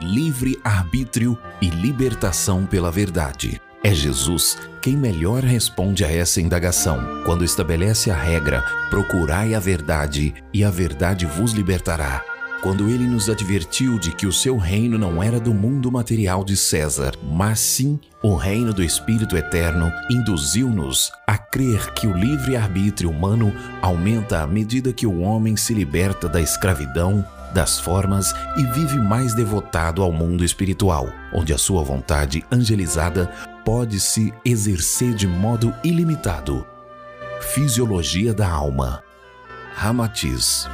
livre arbítrio e libertação pela verdade. É Jesus quem melhor responde a essa indagação quando estabelece a regra: procurai a verdade e a verdade vos libertará. Quando ele nos advertiu de que o seu reino não era do mundo material de César, mas sim o reino do Espírito Eterno, induziu-nos a crer que o livre-arbítrio humano aumenta à medida que o homem se liberta da escravidão, das formas e vive mais devotado ao mundo espiritual, onde a sua vontade angelizada pode se exercer de modo ilimitado. Fisiologia da alma. Ramatiz